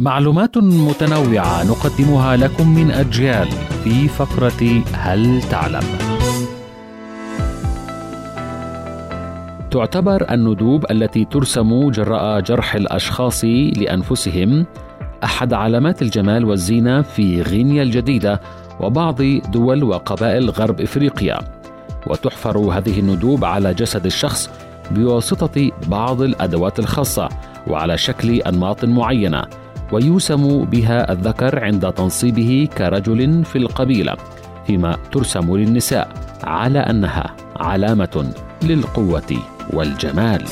معلومات متنوعة نقدمها لكم من أجيال في فقرة هل تعلم؟ تعتبر الندوب التي ترسم جراء جرح الأشخاص لأنفسهم أحد علامات الجمال والزينة في غينيا الجديدة وبعض دول وقبائل غرب إفريقيا وتحفر هذه الندوب على جسد الشخص بواسطة بعض الأدوات الخاصة وعلى شكل أنماط معينة ويوسم بها الذكر عند تنصيبه كرجل في القبيلة فيما ترسم للنساء على أنها علامة للقوة والجمال.